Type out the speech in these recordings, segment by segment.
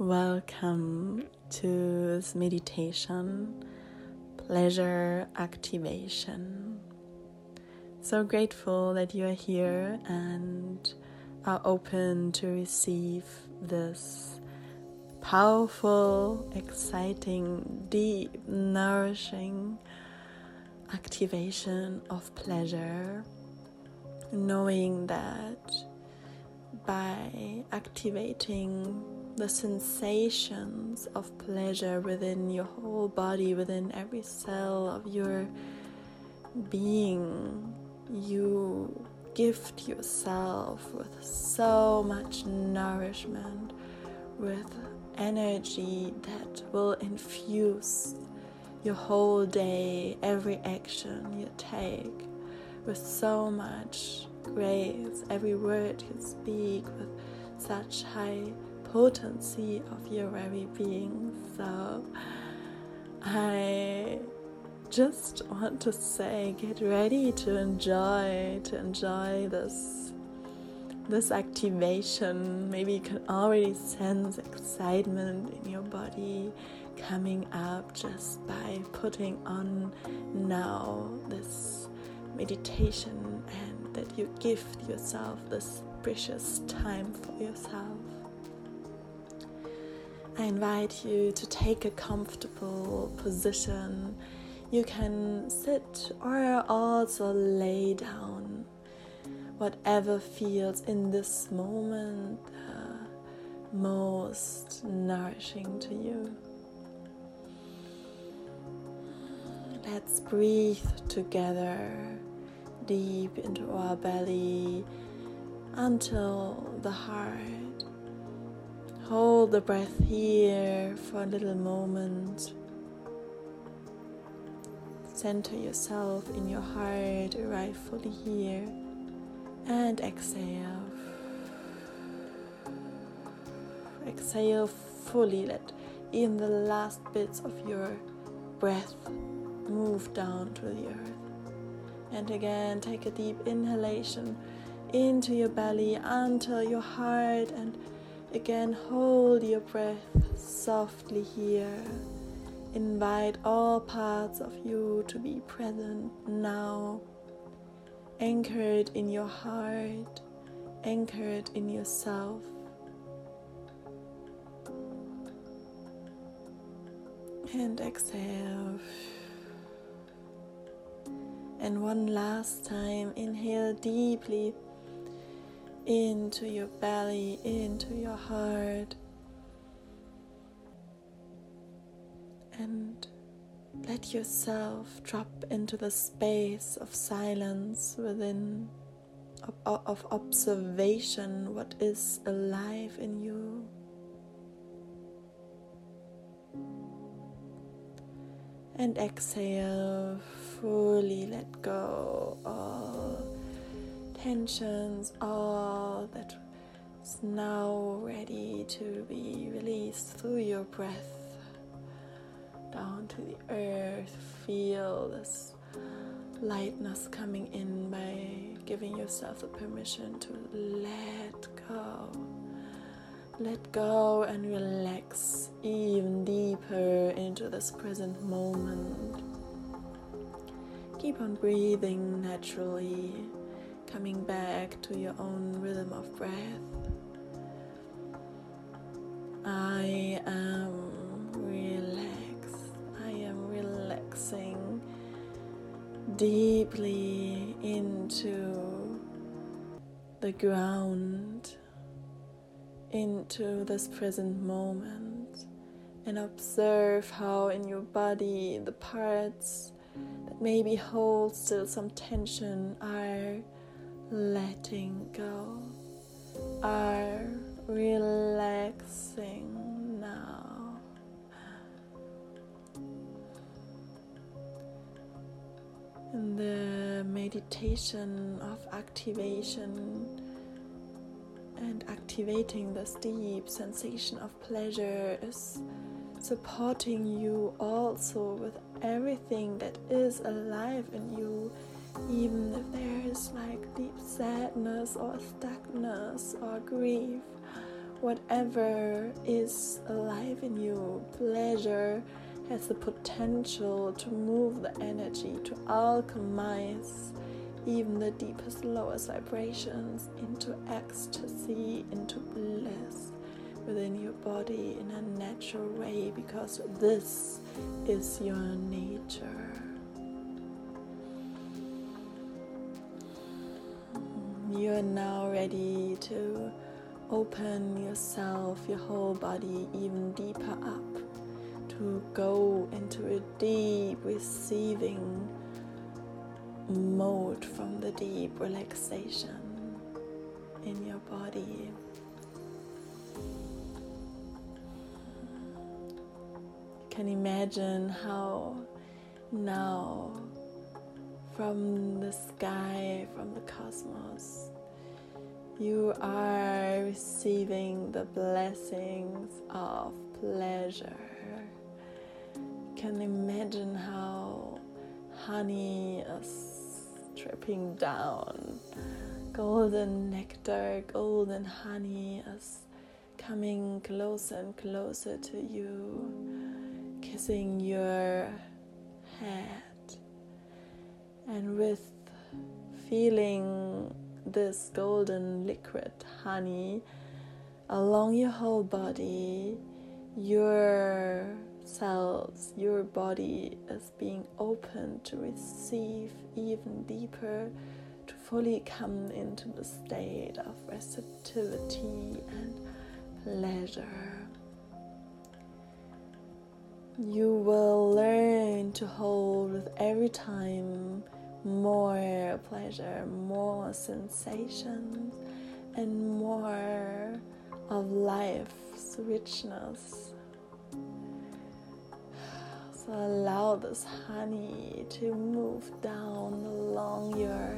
Welcome to this meditation, pleasure activation. So grateful that you are here and are open to receive this powerful, exciting, deep, nourishing activation of pleasure, knowing that by activating the sensations of pleasure within your whole body, within every cell of your being, you gift yourself with so much nourishment, with energy that will infuse your whole day, every action you take, with so much grace, every word you speak with such high potency of your very being. So I just want to say get ready to enjoy to enjoy this this activation maybe you can already sense excitement in your body coming up just by putting on now this meditation and that you gift yourself this precious time for yourself I invite you to take a comfortable position. You can sit or also lay down. Whatever feels in this moment uh, most nourishing to you. Let's breathe together deep into our belly until the heart Hold the breath here for a little moment. Center yourself in your heart, arrive fully here, and exhale. Exhale fully, let even the last bits of your breath move down to the earth. And again, take a deep inhalation into your belly until your heart and Again, hold your breath softly here. Invite all parts of you to be present now, anchored in your heart, anchored in yourself. And exhale. And one last time, inhale deeply into your belly, into your heart, and let yourself drop into the space of silence within of, of observation what is alive in you. And exhale, fully let go all tensions, all that is now ready to be released through your breath down to the earth. Feel this lightness coming in by giving yourself the permission to let go. Let go and relax even deeper into this present moment. Keep on breathing naturally coming back to your own rhythm of breath. I am relaxed. I am relaxing deeply into the ground, into this present moment, and observe how in your body the parts that maybe hold still some tension are letting go, are relaxing now. In the meditation of activation and activating this deep sensation of pleasure is supporting you also with everything that is alive in you even if there is like deep sadness or stuckness or grief, whatever is alive in you. Pleasure has the potential to move the energy, to alchemize even the deepest, lowest vibrations into ecstasy, into bliss within your body in a natural way because this is your nature. You're now ready to open yourself, your whole body, even deeper up, to go into a deep receiving mode from the deep relaxation in your body. You can imagine how now from the sky, from the cosmos, you are receiving the blessings of pleasure. Can imagine how honey is dripping down, golden nectar, golden honey is coming closer and closer to you, kissing your head, and with feeling this golden liquid honey along your whole body, your cells, your body is being open to receive even deeper, to fully come into the state of receptivity and pleasure. You will learn to hold with every time more pleasure, more sensations, and more of life's richness. So allow this honey to move down along your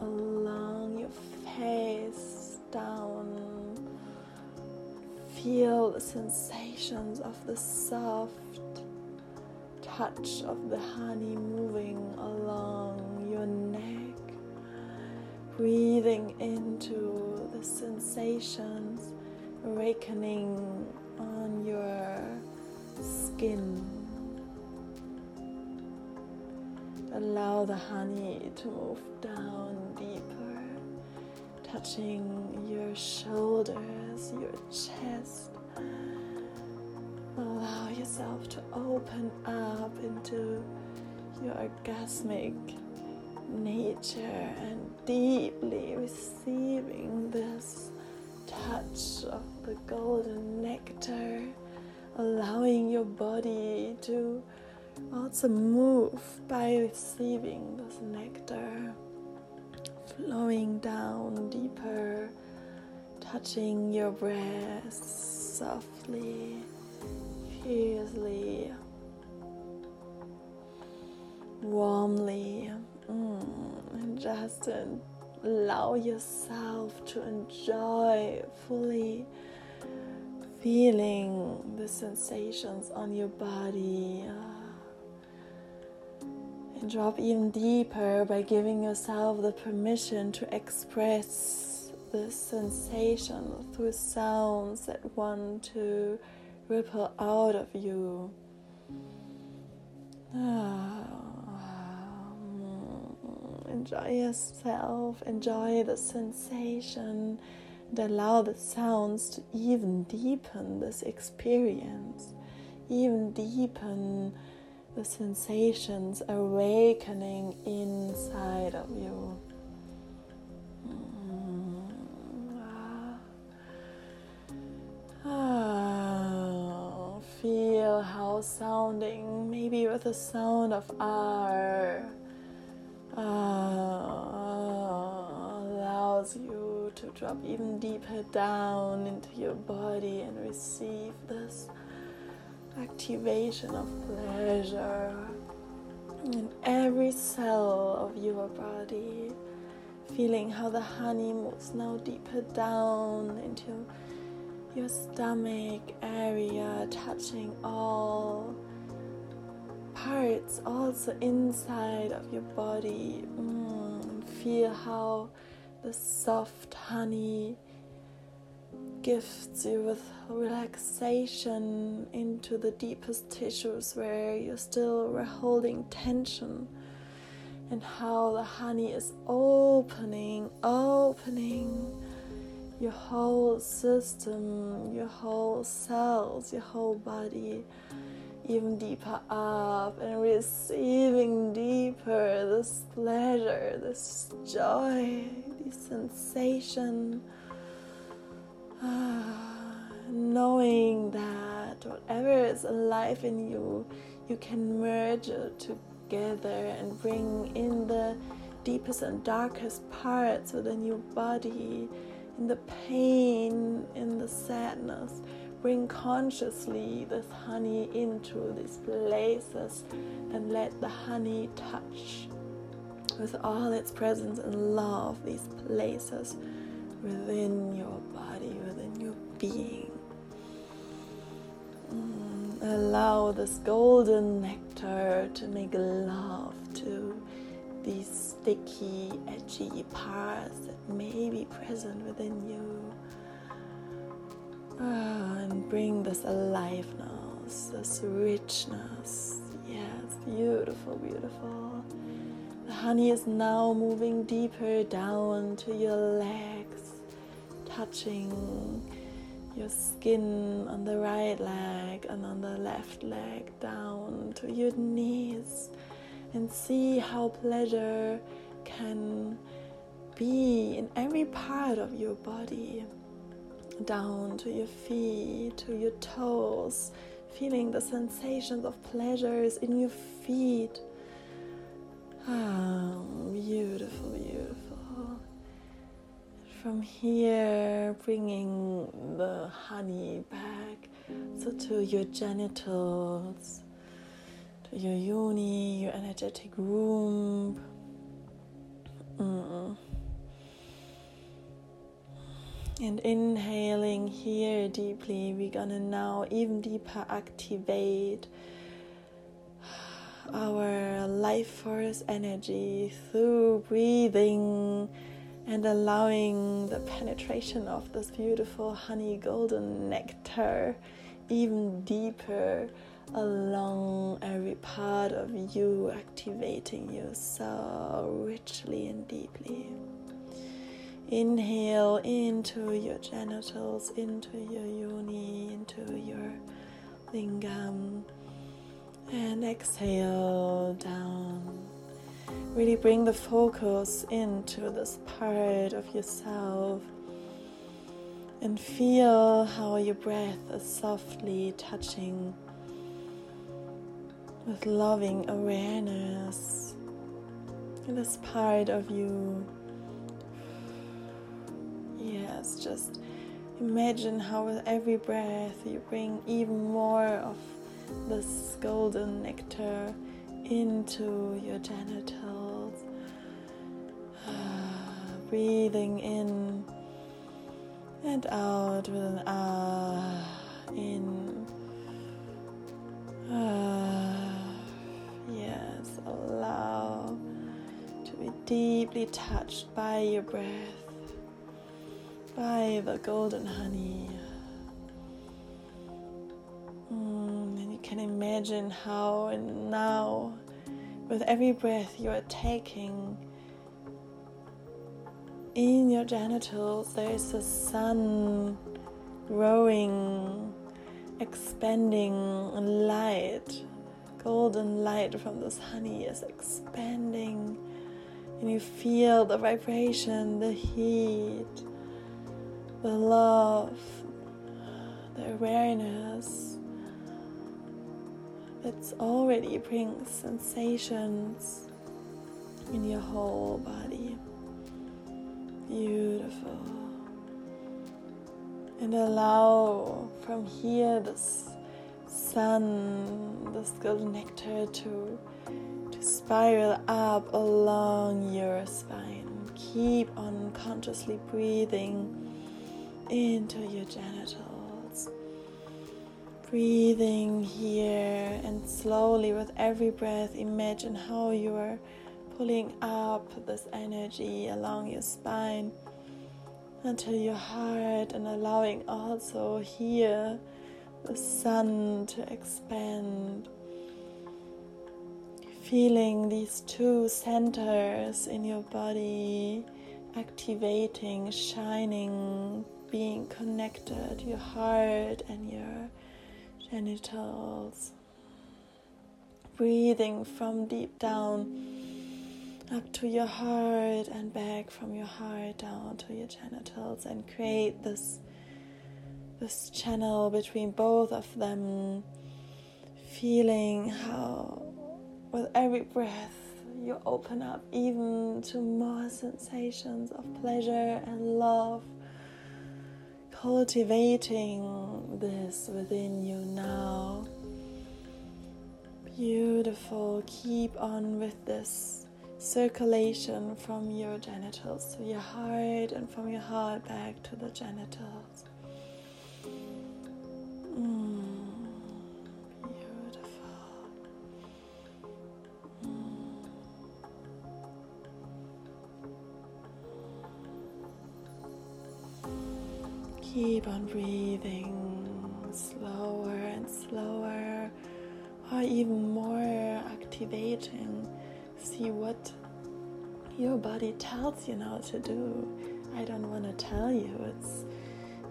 along your face down feel the sensations of the soft touch of the honey moving along your neck, breathing into the sensations, awakening on your skin. Allow the honey to move down deeper, touching your shoulders, your chest Allow yourself to open up into your orgasmic nature and deeply receiving this touch of the golden nectar, allowing your body to also move by receiving this nectar, flowing down deeper, touching your breast softly fiercely, warmly, mm, and just allow yourself to enjoy fully feeling the sensations on your body. And drop even deeper by giving yourself the permission to express this sensation through sounds that want to ripple out of you. Ah, enjoy yourself, enjoy the sensation, and allow the sounds to even deepen this experience, even deepen the sensations awakening inside of you. Sounding, maybe with a sound of R, uh, allows you to drop even deeper down into your body and receive this activation of pleasure in every cell of your body. Feeling how the honey moves now deeper down into your stomach area, touching all parts, also inside of your body. Mm, feel how the soft honey gifts you with relaxation into the deepest tissues where you're still holding tension, and how the honey is opening, opening your whole system, your whole cells, your whole body even deeper up and receiving deeper this pleasure, this joy, this sensation. Ah, knowing that whatever is alive in you, you can merge together and bring in the deepest and darkest parts within your body, in the pain, in the sadness bring consciously this honey into these places and let the honey touch with all its presence and love these places within your body, within your being. Mm, allow this golden nectar to make love to these sticky, edgy parts that may be present within you. Ah, and bring this aliveness, this richness. Yes, beautiful, beautiful. The honey is now moving deeper down to your legs, touching your skin on the right leg and on the left leg down to your knees and see how pleasure can be in every part of your body down to your feet, to your toes, feeling the sensations of pleasures in your feet. Ah, beautiful, beautiful. From here, bringing the honey back so to your genitals, your yoni, your energetic womb. Mm. And inhaling here deeply, we're gonna now even deeper activate our life force energy through breathing and allowing the penetration of this beautiful honey golden nectar even deeper along every part of you, activating you so richly and deeply. Inhale into your genitals, into your yoni, into your lingam, and exhale down. Really bring the focus into this part of yourself and feel how your breath is softly touching with loving awareness in this part of you. Yes, just imagine how with every breath you bring even more of this golden nectar into your genitals. breathing in and out with an ah in. Ah, deeply touched by your breath by the golden honey. Mm, and you can imagine how and now, with every breath you are taking in your genitals, there is a sun growing, expanding light. Golden light from this honey is expanding, you feel the vibration, the heat the love, the awareness that's already brings sensations in your whole body. Beautiful. And allow from here this sun, this golden nectar to spiral up along your spine. Keep on consciously breathing into your genitals. Breathing here and slowly with every breath, imagine how you are pulling up this energy along your spine until your heart and allowing also here the sun to expand. Feeling these two centers in your body activating, shining, being connected, your heart and your genitals. Breathing from deep down up to your heart and back from your heart down to your genitals and create this this channel between both of them feeling how with every breath you open up even to more sensations of pleasure and love cultivating this within you now beautiful keep on with this circulation from your genitals to your heart and from your heart back to the genitals. Keep on breathing slower and slower, or even more activating see what your body tells you now to do. I don't want to tell you. It's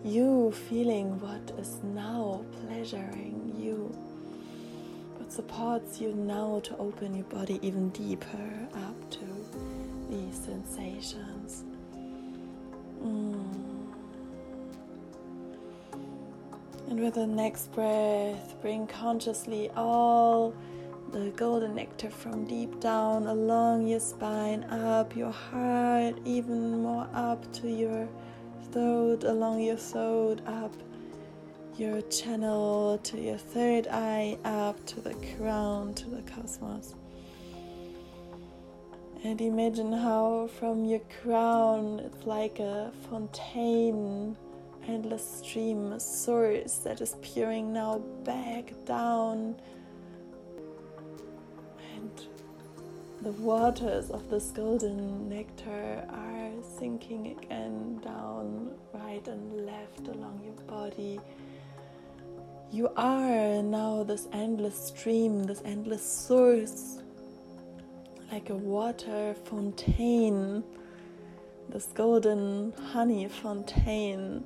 you feeling what is now pleasuring you. What supports you now to open your body even deeper up to these sensations. Mm. And with the next breath, bring consciously all the golden nectar from deep down along your spine, up your heart, even more up to your throat, along your throat, up your channel to your third eye, up to the crown, to the cosmos. And imagine how from your crown it's like a fontaine, endless stream, source that is pouring now back down And The waters of this golden nectar are sinking again down, right and left along your body. You are now this endless stream, this endless source, like a water fountain, this golden honey fontaine,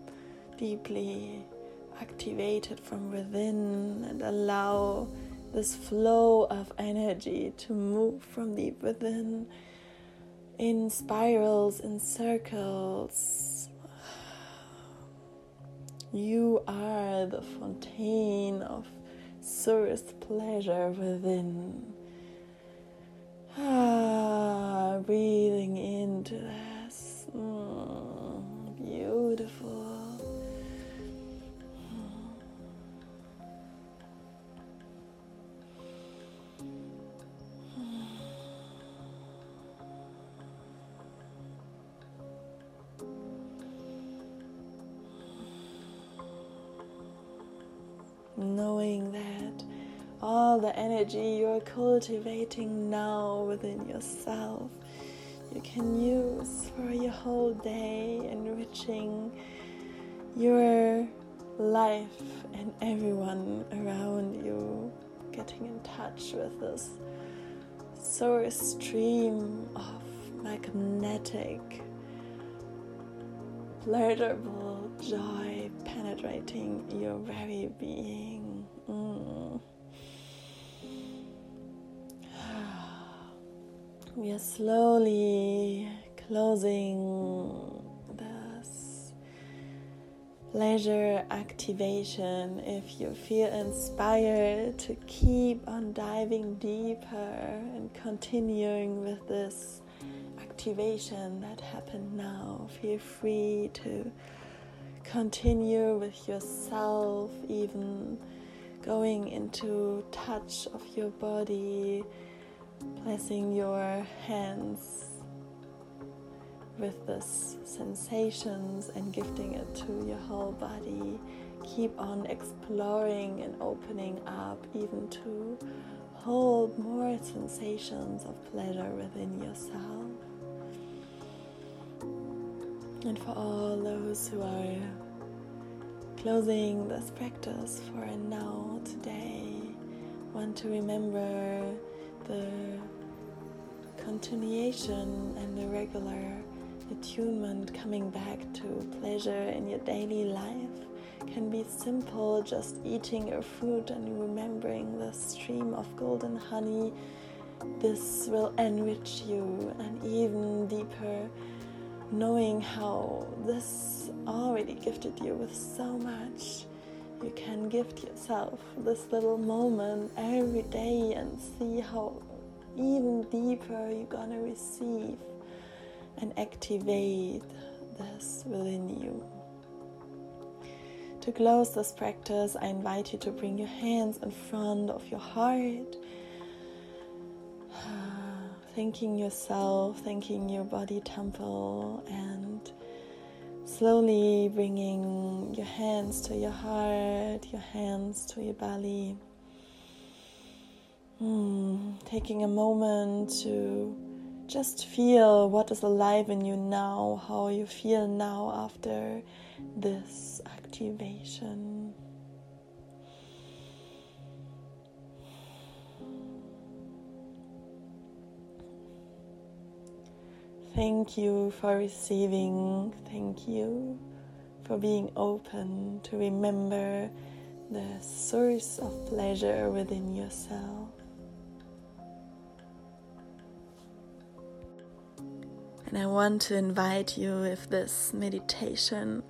deeply activated from within, and allow this flow of energy to move from deep within in spirals, in circles. You are the fontaine of source pleasure within. Ah, breathing into this. Mm, beautiful. Knowing that all the energy you're cultivating now within yourself you can use for your whole day, enriching your life and everyone around you, getting in touch with this source stream of magnetic, pleasurable joy penetrating your very being. We are slowly closing this pleasure activation. If you feel inspired to keep on diving deeper and continuing with this activation that happened now, feel free to continue with yourself, even going into touch of your body, placing your hands with this sensations and gifting it to your whole body. Keep on exploring and opening up, even to hold more sensations of pleasure within yourself. And for all those who are closing this practice for now today, want to remember the continuation and the regular attunement coming back to pleasure in your daily life can be simple, just eating your food and remembering the stream of golden honey. This will enrich you and even deeper, knowing how this already gifted you with so much. You can gift yourself this little moment every day and see how even deeper you're gonna receive and activate this within you. To close this practice, I invite you to bring your hands in front of your heart, thanking yourself, thanking your body temple, and slowly bringing your hands to your heart, your hands to your belly. Hmm, taking a moment to just feel what is alive in you now, how you feel now after this activation. Thank you for receiving. Thank you for being open to remember the source of pleasure within yourself. And I want to invite you if this meditation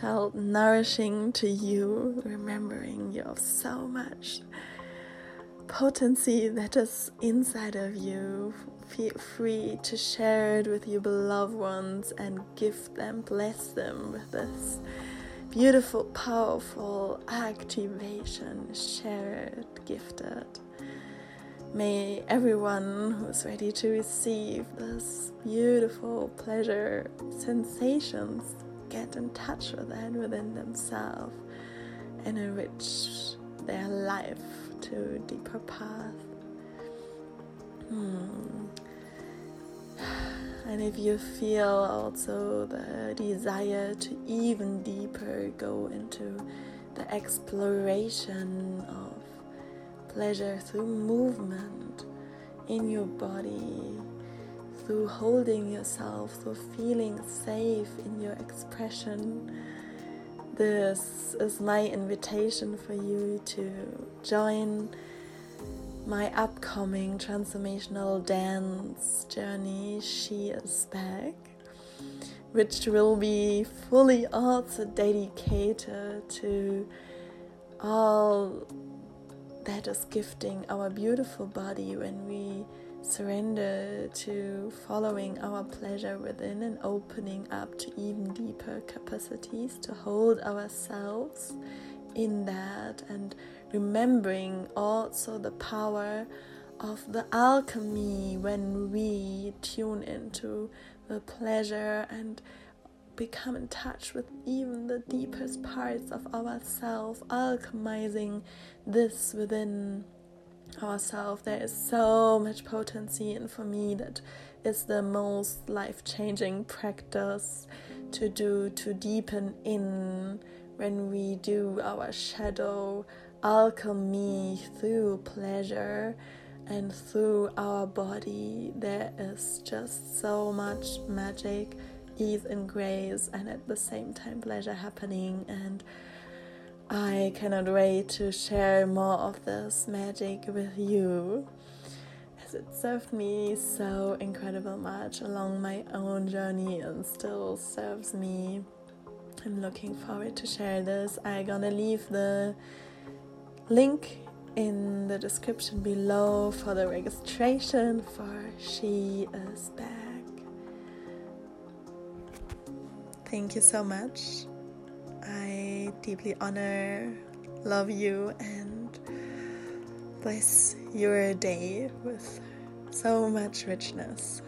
felt nourishing to you, remembering you have so much potency that is inside of you. Feel free to share it with your beloved ones and gift them, bless them with this beautiful, powerful activation. Share it, gift it. May everyone who's ready to receive this beautiful pleasure sensations get in touch with that within themselves and enrich their life to deeper path. Hmm. And if you feel also the desire to even deeper go into the exploration of pleasure through movement in your body, through holding yourself, through feeling safe in your expression. This is my invitation for you to join my upcoming transformational dance journey, She is Back, which will be fully also dedicated to all that is gifting our beautiful body when we surrender to following our pleasure within and opening up to even deeper capacities to hold ourselves in that and remembering also the power of the alchemy when we tune into the pleasure and become in touch with even the deepest parts of ourselves, alchemizing this within ourselves. There is so much potency, and for me, that is the most life changing practice to do to deepen in when we do our shadow alchemy through pleasure and through our body. There is just so much magic ease and grace and at the same time pleasure happening and I cannot wait to share more of this magic with you as it served me so incredible much along my own journey and still serves me. I'm looking forward to share this. I'm gonna leave the link in the description below for the registration for She is Back. Thank you so much. I deeply honor, love you, and bless your day with so much richness.